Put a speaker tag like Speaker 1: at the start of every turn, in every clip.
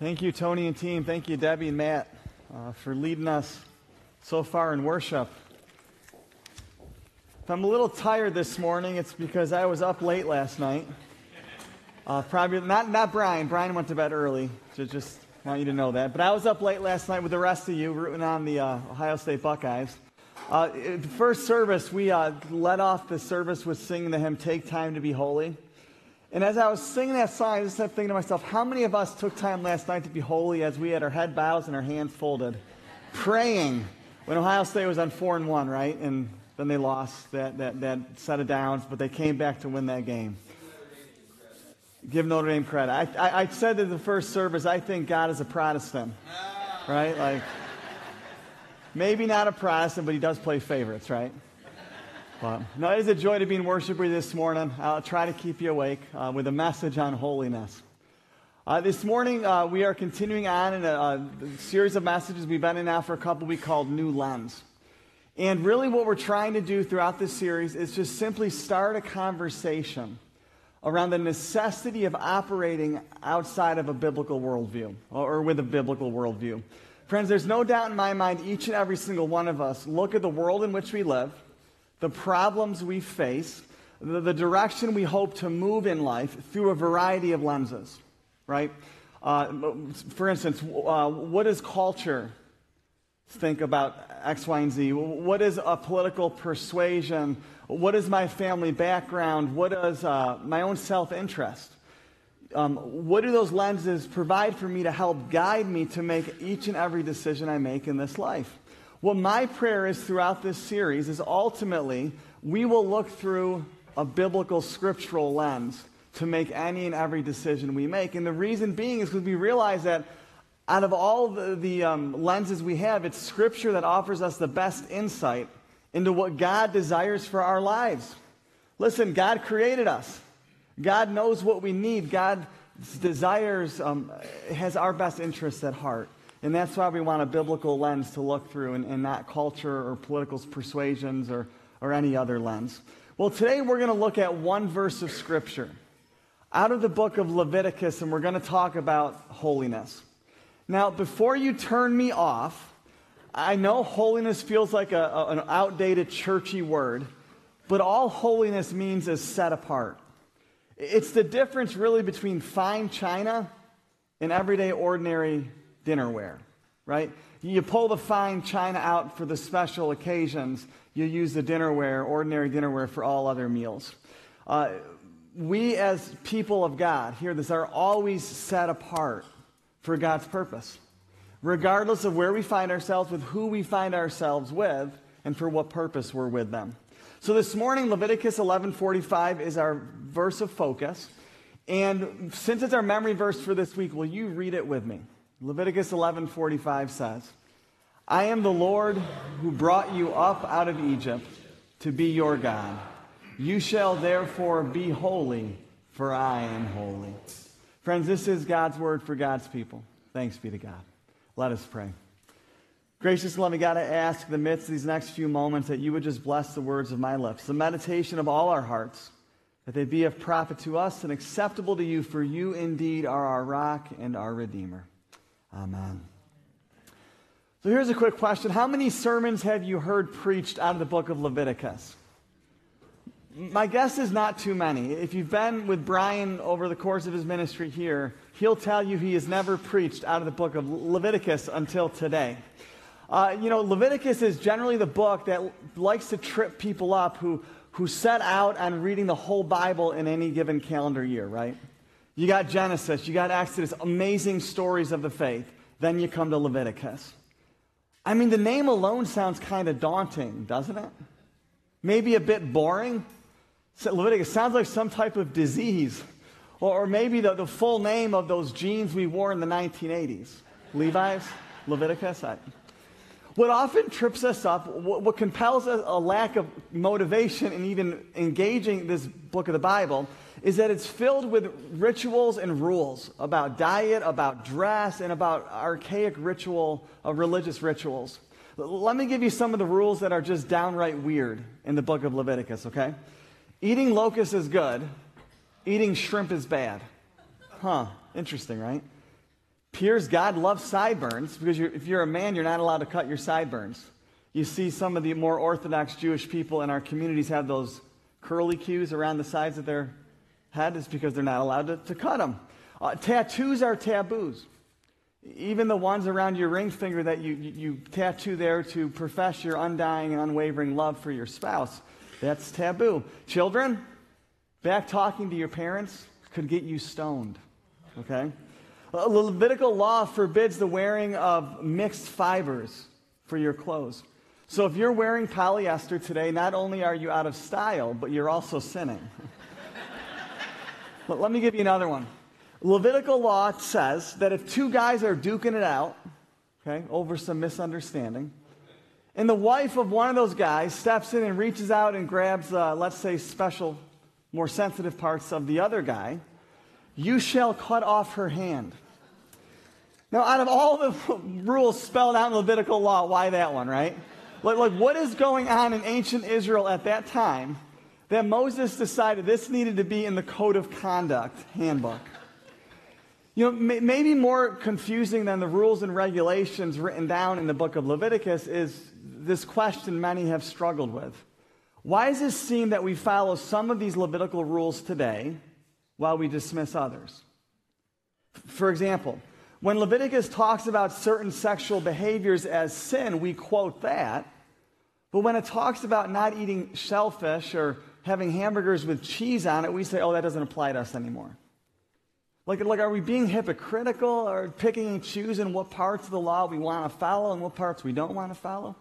Speaker 1: Thank you, Tony and team. Thank you, Debbie and Matt, uh, for leading us so far in worship. If I'm a little tired this morning, it's because I was up late last night. Uh, probably not, not Brian. Brian went to bed early. Just, just want you to know that. But I was up late last night with the rest of you, rooting on the uh, Ohio State Buckeyes. Uh, the first service, we uh, led off the service with singing the hymn "Take Time to Be Holy." And as I was singing that song, I just kept thinking to myself, how many of us took time last night to be holy as we had our head bows and our hands folded, praying when Ohio State was on 4 and 1, right? And then they lost that, that, that set of downs, but they came back to win that game. Give Notre Dame credit. I, I, I said in the first service, I think God is a Protestant, right? Like, maybe not a Protestant, but he does play favorites, right? But no, it is a joy to be in worship with you this morning. I'll try to keep you awake uh, with a message on holiness. Uh, this morning, uh, we are continuing on in a, a, series of messages we've been in now for a couple weeks called New Lens. And really, what we're trying to do throughout this series is just simply start a conversation around the necessity of operating outside of a biblical worldview or, or with a biblical worldview. Friends, there's no doubt in my mind, each and every single one of us look at the world in which we live the problems we face, the, the, direction we hope to move in life through a variety of lenses, right? Uh, for instance, uh, what does culture think about X, Y, and Z? What is a political persuasion? What is my family background? What is uh, my own self interest? Um, what do those lenses provide for me to help guide me to make each and every decision I make in this life? What my prayer is throughout this series is ultimately we will look through a biblical scriptural lens to make any and every decision we make. And the reason being is because we realize that out of all the, the um, lenses we have, it's scripture that offers us the best insight into what God desires for our lives. Listen, God created us. God knows what we need. God desires, um, has our best interests at heart. And that's why we want a biblical lens to look through and, and not culture or political persuasions or, or any other lens. Well, today we're going to look at one verse of Scripture out of the book of Leviticus, and we're going to talk about holiness. Now, before you turn me off, I know holiness feels like a, a, an outdated churchy word, but all holiness means is set apart. It's the difference really between fine china and everyday ordinary dinnerware, right? You pull the fine china out for the special occasions. You use the dinnerware, ordinary dinnerware, for all other meals. Uh, we, as people of God, hear this, are always set apart for God's purpose, regardless of where we find ourselves, with who we find ourselves with, and for what purpose we're with them. So this morning, Leviticus 11:45 is our verse of focus. And since it's our memory verse for this week, will you read it with me? Leviticus 11:45 says, "I am the Lord who brought you up out of Egypt to be your God. You shall therefore be holy, for I am holy." Friends, this is God's word for God's people. Thanks be to God. Let us pray. Gracious and loving God, I ask the midst of these next few moments that you would just bless the words of my lips, the meditation of all our hearts, that they be of profit to us and acceptable to you, for you indeed are our rock and our Redeemer. Amen. So here's a quick question How many sermons have you heard preached out of the book of Leviticus? My guess is not too many. If you've been with Brian over the course of his ministry here, he'll tell you he has never preached out of the book of Leviticus until today. Uh, you know, Leviticus is generally the book that likes to trip people up who, who set out on reading the whole Bible in any given calendar year, right? You got Genesis, you got Exodus, amazing stories of the faith. Then you come to Leviticus. I mean, the name alone sounds kind of daunting, doesn't it? Maybe a bit boring. Leviticus sounds like some type of disease. Or, maybe the, the full name of those jeans we wore in the 1980s Levi's, Leviticus. I, what often trips us up, what, what compels us a lack of motivation in even engaging this book of the Bible, is that it's filled with rituals and rules about diet, about dress, and about archaic ritual, uh, religious rituals. Let me give you some of the rules that are just downright weird in the book of Leviticus, okay? Eating locusts is good, eating shrimp is bad. Huh, interesting, right? Piers, God loves sideburns because you're, if you're a man, you're not allowed to cut your sideburns. You see, some of the more Orthodox Jewish people in our communities have those curly cues around the sides of their head. is because they're not allowed to, to cut them. Uh, tattoos are taboos. Even the ones around your ring finger that you, you, you tattoo there to profess your undying and unwavering love for your spouse, that's taboo. Children, back talking to your parents could get you stoned. Okay? A Levitical law forbids the wearing of mixed fibers for your clothes. So if you're wearing polyester today, not only are you out of style, but you're also sinning. let me give you another one. Levitical law says that if two guys are duking it out, okay, over some misunderstanding, and the wife of one of those guys steps in and reaches out and grabs, uh, let's say, special, more sensitive parts of the other guy, you shall cut off her hand. Now, out of all the rules spelled out in Levitical law, why that one, right? Like, like, what is going on in ancient Israel at that time that Moses decided this needed to be in the Code of Conduct handbook? You know, may, maybe more confusing than the rules and regulations written down in the book of Leviticus is this question many have struggled with. Why does it seem that we follow some of these Levitical rules today while we dismiss others. For example, when Leviticus talks about certain sexual behaviors as sin, we quote that. But when it talks about not eating shellfish or having hamburgers with cheese on it, we say, oh, that doesn't apply to us anymore. Like, like, are we being hypocritical or picking and choosing what parts of the law we want to follow and what parts we don't want to follow?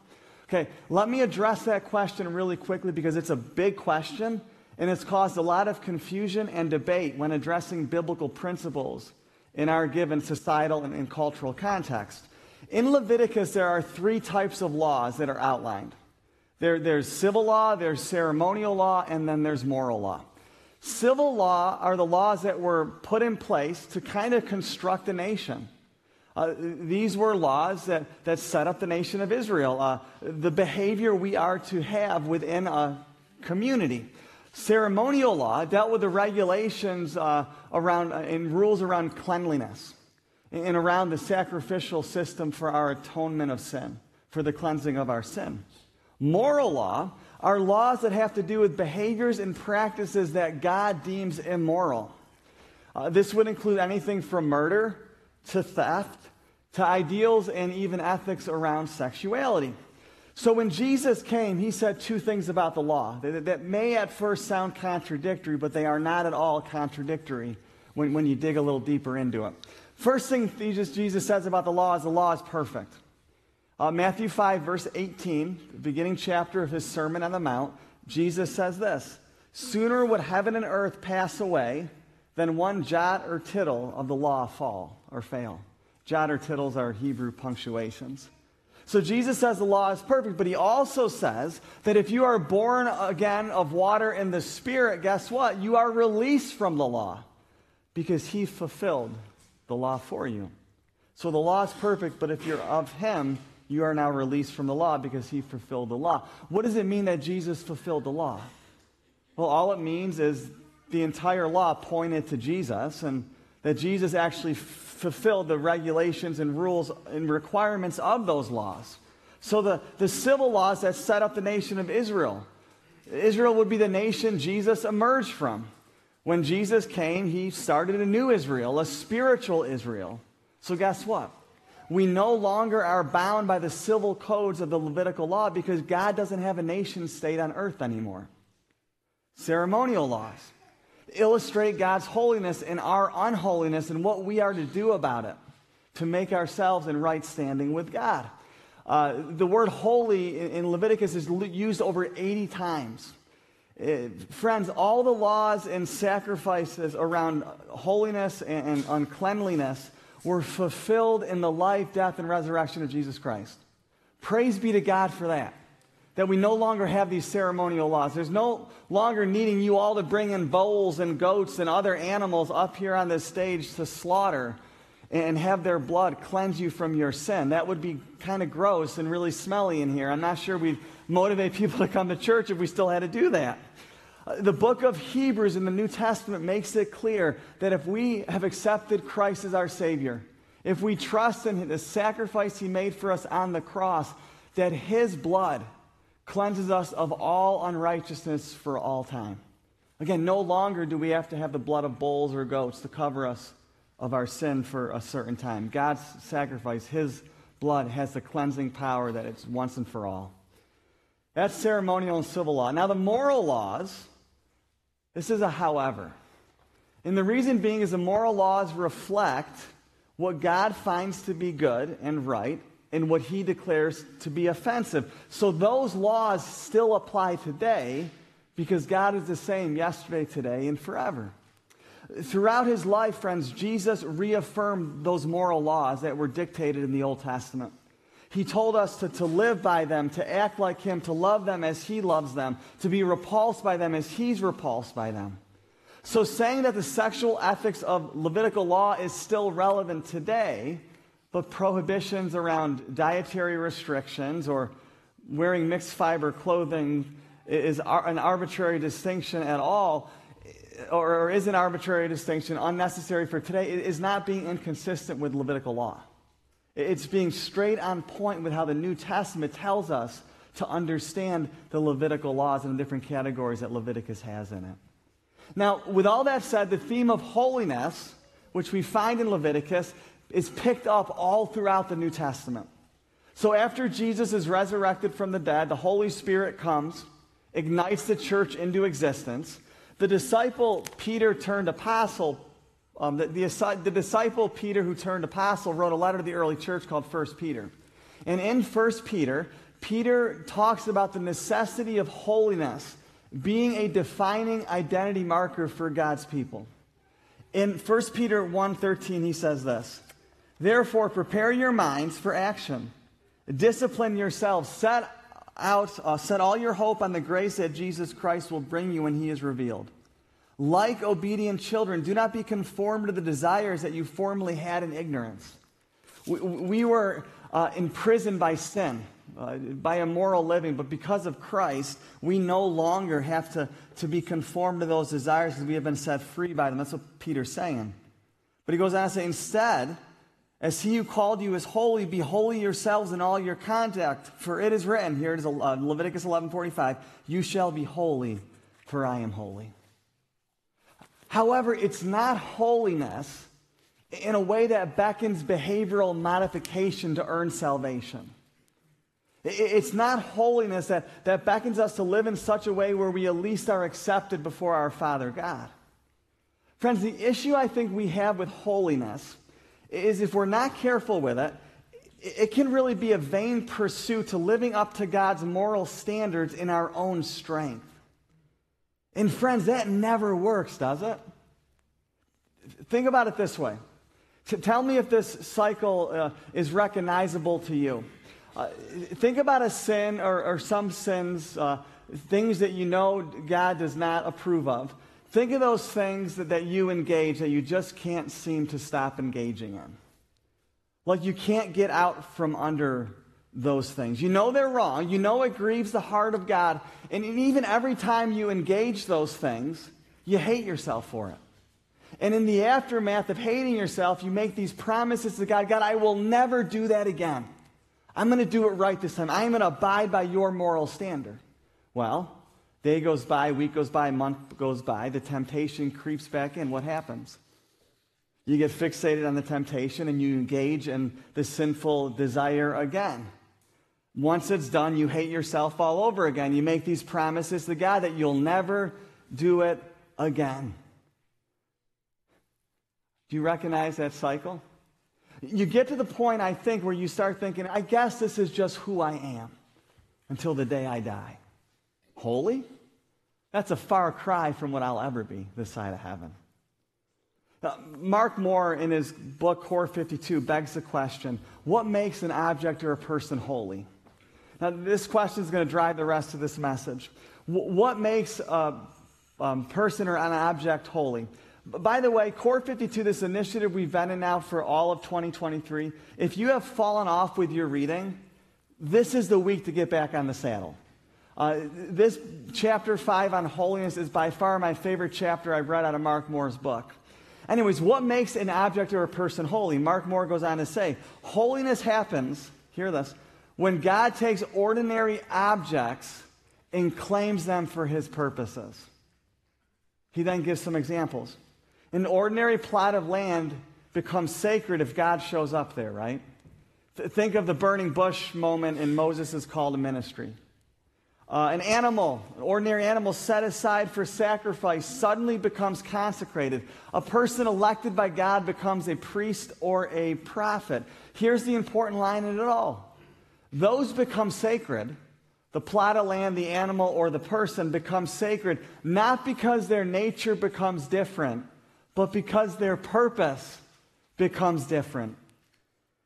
Speaker 1: Okay, let me address that question really quickly because it's a big question and it's caused a lot of confusion and debate when addressing biblical principles in our given societal and, and cultural context. In Leviticus, there are three types of laws that are outlined there, there's civil law, there's ceremonial law, and then there's moral law. Civil law are the laws that were put in place to kind of construct a nation. Uh, these were laws that, that set up the nation of Israel, uh, the behavior we are to have within a community. Ceremonial law dealt with the regulations uh, around uh, and rules around cleanliness and around the sacrificial system for our atonement of sin, for the cleansing of our sin. Moral law are laws that have to do with behaviors and practices that God deems immoral. Uh, this would include anything from murder to theft to ideals and even ethics around sexuality. So when Jesus came, he said two things about the law that, that, may at first sound contradictory, but they are not at all contradictory when, when you dig a little deeper into it. First thing Jesus, Jesus says about the law is the law is perfect. Uh, Matthew 5, verse 18, the beginning chapter of his Sermon on the Mount, Jesus says this Sooner would heaven and earth pass away than one jot or tittle of the law fall or fail. Jot or tittles are Hebrew punctuations. So Jesus says the law is perfect, but he also says that if you are born again of water and the Spirit, guess what? You are released from the law because he fulfilled the law for you. So the law is perfect, but if you're of him, you are now released from the law because he fulfilled the law. What does it mean that Jesus fulfilled the law? Well, all it means is the entire law pointed to Jesus and that Jesus actually fulfilled the regulations and rules and requirements of those laws. So the, the civil laws that set up the nation of Israel, Israel would be the nation Jesus emerged from. When Jesus came, he started a new Israel, a spiritual Israel. So guess what? We no longer are bound by the civil codes of the Levitical law because God doesn't have a nation state on earth anymore. Ceremonial laws illustrate God's holiness and our unholiness and what we are to do about it to make ourselves in right standing with God. Uh, the word holy in Leviticus is used over 80 times. It, uh, friends, all the laws and sacrifices around holiness and, and uncleanliness were fulfilled in the life, death, and resurrection of Jesus Christ. Praise be to God for that that we no longer have these ceremonial laws. There's no longer needing you all to bring in bulls and goats and other animals up here on this stage to slaughter and have their blood cleanse you from your sin. That would be kind of gross and really smelly in here. I'm not sure we'd motivate people to come to church if we still had to do that. The book of Hebrews in the New Testament makes it clear that if we have accepted Christ as our Savior, if we trust in the sacrifice he made for us on the cross, that his blood cleanses us of all unrighteousness for all time. Again, no longer do we have to have the blood of bulls or goats to cover us of our sin for a certain time. God's sacrifice, his blood, has the cleansing power that it's once and for all. That's ceremonial and civil law. Now, the moral laws, this is a however. And the reason being is the moral laws reflect what God finds to be good and right and what he declares to be offensive. So those laws still apply today because God is the same yesterday, today, and forever. Throughout his life, friends, Jesus reaffirmed those moral laws that were dictated in the Old Testament. He told us to, to live by them, to act like him, to love them as he loves them, to be repulsed by them as he's repulsed by them. So, saying that the sexual ethics of Levitical law is still relevant today, but prohibitions around dietary restrictions or wearing mixed fiber clothing is an arbitrary distinction at all, or is an arbitrary distinction unnecessary for today, is not being inconsistent with Levitical law. It's being straight on point with how the New Testament tells us to understand the Levitical laws and the different categories that Leviticus has in it. Now, with all that said, the theme of holiness, which we find in Leviticus, is picked up all throughout the New Testament. So after Jesus is resurrected from the dead, the Holy Spirit comes, ignites the church into existence. The disciple Peter turned apostle, um, the, the, the, disciple Peter who turned apostle wrote a letter to the early church called 1 Peter. And in 1 Peter, Peter talks about the necessity of holiness being a defining identity marker for God's people. In 1 Peter 1:13 he says this, Therefore, prepare your minds for action. Discipline yourselves. Set out, uh, set all your hope on the grace that Jesus Christ will bring you when he is revealed. Like obedient children, do not be conformed to the desires that you formerly had in ignorance. We, we were uh, imprisoned by sin, uh, by immoral living, but because of Christ, we no longer have to, to be conformed to those desires because we have been set free by them. That's what Peter's saying. But he goes on to say, instead, as he who called you is holy, be holy yourselves in all your conduct. For it is written, here it is uh, Leviticus 11:45, you shall be holy, for I am holy. However, it's not holiness in a way that beckons behavioral modification to earn salvation. It's not holiness that, that beckons us to live in such a way where we at least are accepted before our Father God. Friends, the issue I think we have with holiness is if we're not careful with it, it can really be a vain pursuit to living up to God's moral standards in our own strength. And friends, that never works, does it? Think about it this way. Tell me if this cycle uh, is recognizable to you. Uh, think about a sin or, or some sins, uh, things that you know God does not approve of. Think of those things that, that you engage that you just can't seem to stop engaging in. Like you can't get out from under those things. You know they're wrong. You know it grieves the heart of God. And even every time you engage those things, you hate yourself for it. And in the aftermath of hating yourself, you make these promises to God God, I will never do that again. I'm going to do it right this time. I'm going to abide by your moral standard. Well, Day goes by, week goes by, month goes by, the temptation creeps back in. What happens? You get fixated on the temptation and you engage in the sinful desire again. Once it's done, you hate yourself all over again. You make these promises to God that you'll never do it again. Do you recognize that cycle? You get to the point, I think, where you start thinking, I guess this is just who I am until the day I die. Holy? That's a far cry from what I'll ever be this side of heaven. Now, Mark Moore, in his book Core 52, begs the question what makes an object or a person holy? Now, this question is going to drive the rest of this message. W- what makes a um, person or an object holy? By the way, Core 52, this initiative we've been in now for all of 2023, if you have fallen off with your reading, this is the week to get back on the saddle. Uh, this chapter 5 on holiness is by far my favorite chapter I've read out of Mark Moore's book. Anyways, what makes an object or a person holy? Mark Moore goes on to say, holiness happens, hear this, when God takes ordinary objects and claims them for his purposes. He then gives some examples. An ordinary plot of land becomes sacred if God shows up there, right? Think of the burning bush moment in Moses' call to ministry. Uh, an animal, an ordinary animal set aside for sacrifice, suddenly becomes consecrated. A person elected by God becomes a priest or a prophet. Here's the important line in it all those become sacred. The plot of land, the animal, or the person becomes sacred, not because their nature becomes different, but because their purpose becomes different.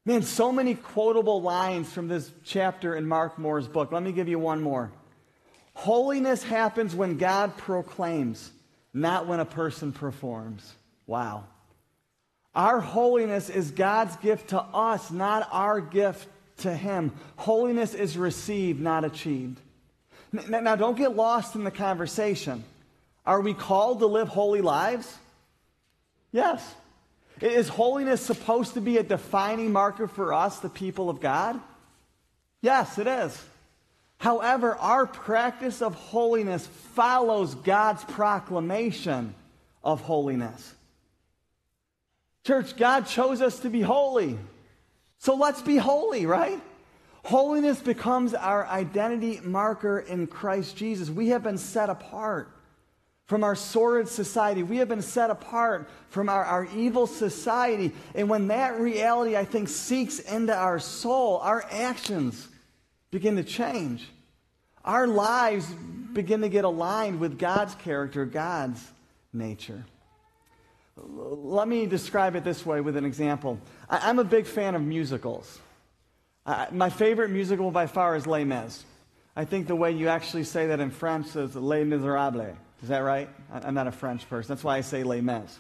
Speaker 1: Man, so many quotable lines from this chapter in Mark Moore's book. Let me give you one more. Holiness happens when God proclaims, not when a person performs. Wow. Our holiness is God's gift to us, not our gift to Him. Holiness is received, not achieved. Now, don't get lost in the conversation. Are we called to live holy lives? Yes. Is holiness supposed to be a defining marker for us, the people of God? Yes, it is. However, our practice of holiness follows God's proclamation of holiness. Church, God chose us to be holy. So let's be holy, right? Holiness becomes our identity marker in Christ Jesus. We have been set apart from our sordid society. We have been set apart from our, our evil society. And when that reality, I think, seeks into our soul, our actions begin to change. Our lives begin to get aligned with God's character, God's nature. Let me describe it this way with an example. I, am a big fan of musicals. my favorite musical by far is Les Mis. I think the way you actually say that in French is Les Miserables. Is that right? I'm not a French person. That's why I say Les Mis.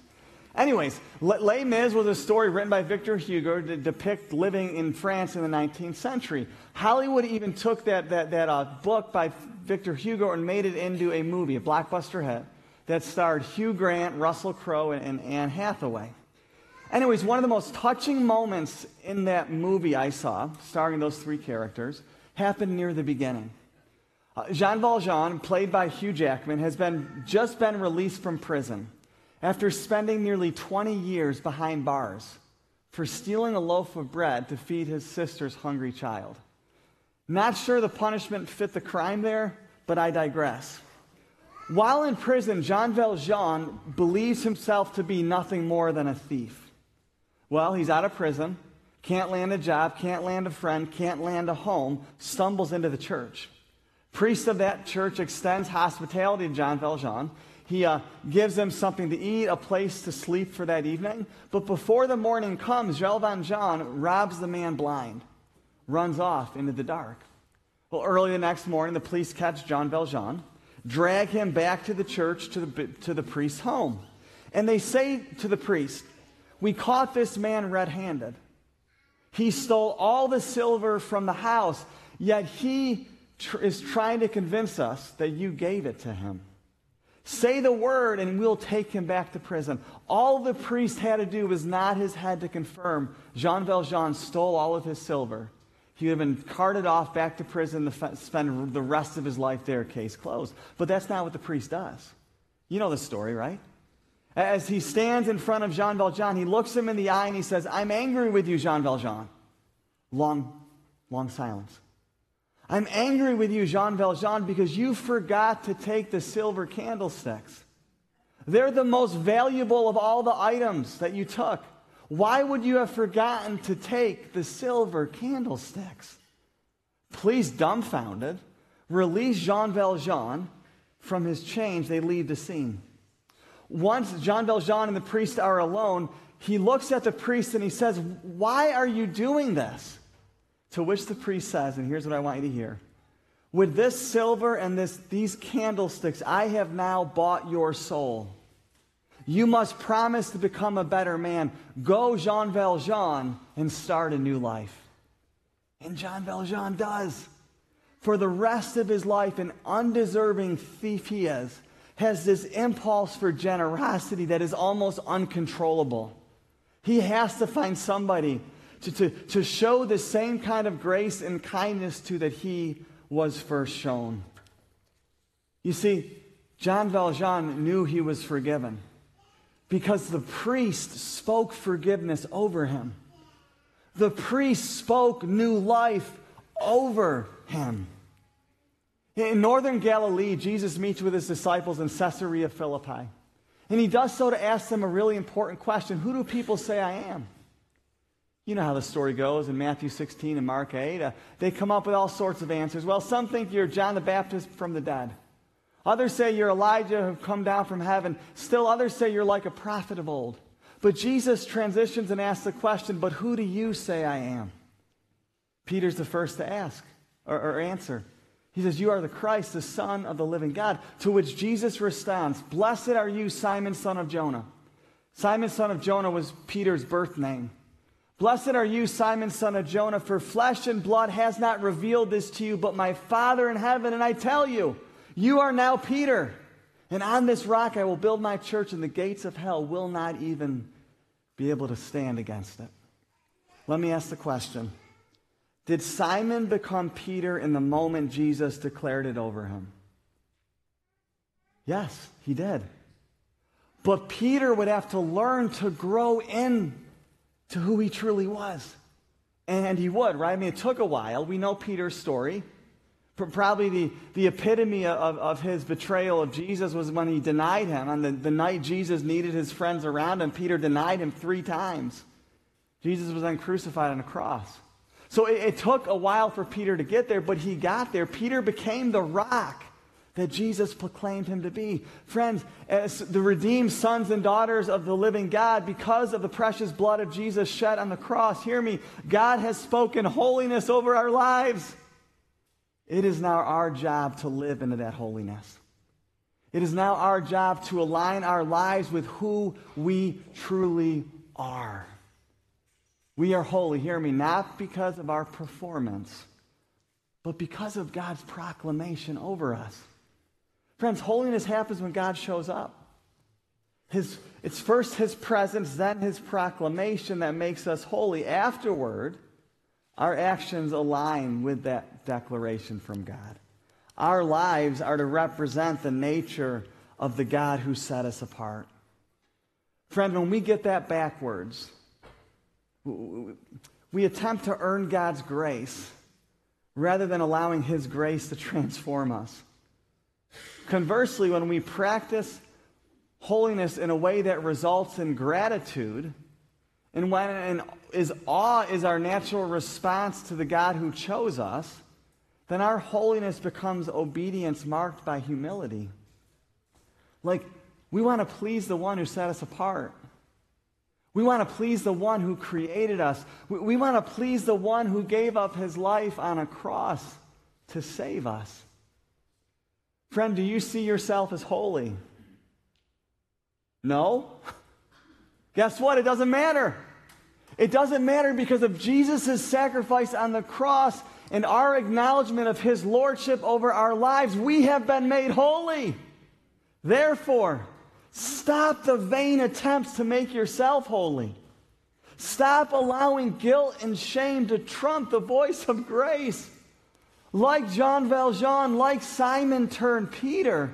Speaker 1: Anyways, Les Mis was a story written by Victor Hugo to depict living in France in the 19th century. Hollywood even took that, that, that uh, book by Victor Hugo and made it into a movie, a blockbuster hit, that starred Hugh Grant, Russell Crowe, and, and Anne Hathaway. Anyways, one of the most touching moments in that movie I saw, starring those three characters, happened near the beginning. Uh, Jean Valjean, played by Hugh Jackman, has been, just been released from prison after spending nearly 20 years behind bars for stealing a loaf of bread to feed his sister's hungry child. Not sure the punishment fit the crime there, but I digress. While in prison, Jean Valjean believes himself to be nothing more than a thief. Well, he's out of prison, can't land a job, can't land a friend, can't land a home, stumbles into the church. Priest of that church extends hospitality to Jean Valjean. He uh, gives him something to eat, a place to sleep for that evening. But before the morning comes, Jean Valjean robs the man blind, runs off into the dark. Well, early the next morning, the police catch Jean Valjean, drag him back to the church, to the, to the priest's home. And they say to the priest, We caught this man red handed. He stole all the silver from the house, yet he tr- is trying to convince us that you gave it to him. Say the word and we'll take him back to prison. All the priest had to do was nod his head to confirm Jean Valjean stole all of his silver. He would have been carted off back to prison to spend the rest of his life there, case closed. But that's not what the priest does. You know the story, right? As he stands in front of Jean Valjean, he looks him in the eye and he says, I'm angry with you, Jean Valjean. Long, long silence. I'm angry with you, Jean Valjean, because you forgot to take the silver candlesticks. They're the most valuable of all the items that you took. Why would you have forgotten to take the silver candlesticks? Please, dumbfounded, release Jean Valjean from his chains. They leave the scene. Once Jean Valjean and the priest are alone, he looks at the priest and he says, Why are you doing this? To which the priest says, and here's what I want you to hear With this silver and this, these candlesticks, I have now bought your soul. You must promise to become a better man. Go, Jean Valjean, and start a new life. And Jean Valjean does. For the rest of his life, an undeserving thief he is, has this impulse for generosity that is almost uncontrollable. He has to find somebody to, to, to show the same kind of grace and kindness to that he was first shown. You see, John Valjean knew he was forgiven because the priest spoke forgiveness over him. The priest spoke new life over him. In northern Galilee, Jesus meets with his disciples in Caesarea Philippi. And he does so to ask them a really important question Who do people say I am? You know how the story goes in Matthew 16 and Mark 8. Uh, they come up with all sorts of answers. Well, some think you're John the Baptist from the dead. Others say you're Elijah who've come down from heaven. Still, others say you're like a prophet of old. But Jesus transitions and asks the question, But who do you say I am? Peter's the first to ask or, or answer. He says, You are the Christ, the Son of the living God. To which Jesus responds, Blessed are you, Simon, son of Jonah. Simon, son of Jonah was Peter's birth name. Blessed are you, Simon, son of Jonah, for flesh and blood has not revealed this to you, but my Father in heaven. And I tell you, you are now Peter. And on this rock I will build my church, and the gates of hell will not even be able to stand against it. Let me ask the question did Simon become Peter in the moment Jesus declared it over him? Yes, he did. But Peter would have to learn to grow in to who he truly was. And he would, right? I mean, it took a while. We know Peter's story. Probably the, the epitome of, of his betrayal of Jesus was when he denied him. On the, the night Jesus needed his friends around him, Peter denied him three times. Jesus was then crucified on a cross. So it, it took a while for Peter to get there, but he got there. Peter became the rock that Jesus proclaimed him to be. Friends, as the redeemed sons and daughters of the living God, because of the precious blood of Jesus shed on the cross, hear me, God has spoken holiness over our lives. It is now our job to live into that holiness. It is now our job to align our lives with who we truly are. We are holy, hear me, not because of our performance, but because of God's proclamation over us. Friends, holiness happens when God shows up. His, it's first his presence, then his proclamation that makes us holy. Afterward, our actions align with that declaration from God. Our lives are to represent the nature of the God who set us apart. Friend, when we get that backwards, we attempt to earn God's grace rather than allowing His grace to transform us. Conversely, when we practice holiness in a way that results in gratitude, and when and is awe is our natural response to the God who chose us, then our holiness becomes obedience marked by humility. Like, we want to please the one who set us apart. We want to please the one who created us. We, we want to please the one who gave up his life on a cross to save us. Friend, do you see yourself as holy? No? Guess what? It doesn't matter. It doesn't matter because of Jesus' sacrifice on the cross and our acknowledgement of his lordship over our lives. We have been made holy. Therefore, Stop the vain attempts to make yourself holy. Stop allowing guilt and shame to trump the voice of grace. Like John Valjean, like Simon turned Peter,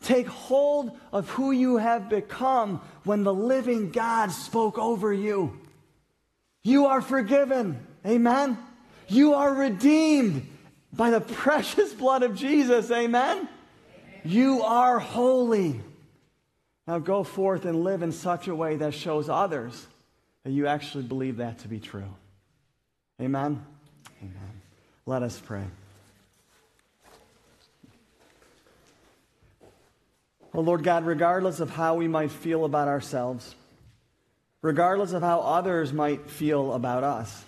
Speaker 1: take hold of who you have become when the living God spoke over you. You are forgiven. Amen. You are redeemed by the precious blood of Jesus. Amen. You are holy. Now go forth and live in such a way that shows others that you actually believe that to be true. Amen? Amen. Let us pray. Oh Lord God, regardless of how we might feel about ourselves, regardless of how others might feel about us,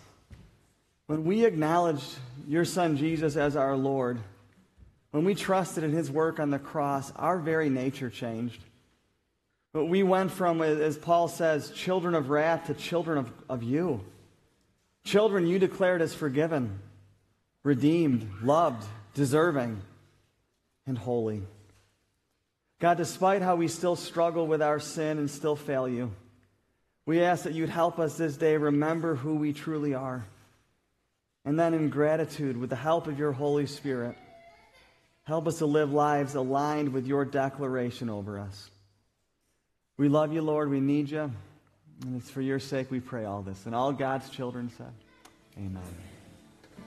Speaker 1: when we acknowledged your Son Jesus as our Lord, when we trusted in his work on the cross, our very nature changed. But we went from, as Paul says, children of wrath to children of, of you. Children you declared as forgiven, redeemed, loved, deserving, and holy. God, despite how we still struggle with our sin and still fail you, we ask that you'd help us this day remember who we truly are. And then, in gratitude, with the help of your Holy Spirit, help us to live lives aligned with your declaration over us. We love you, Lord. We need you. And it's for your sake we pray all this. And all God's children said, Amen.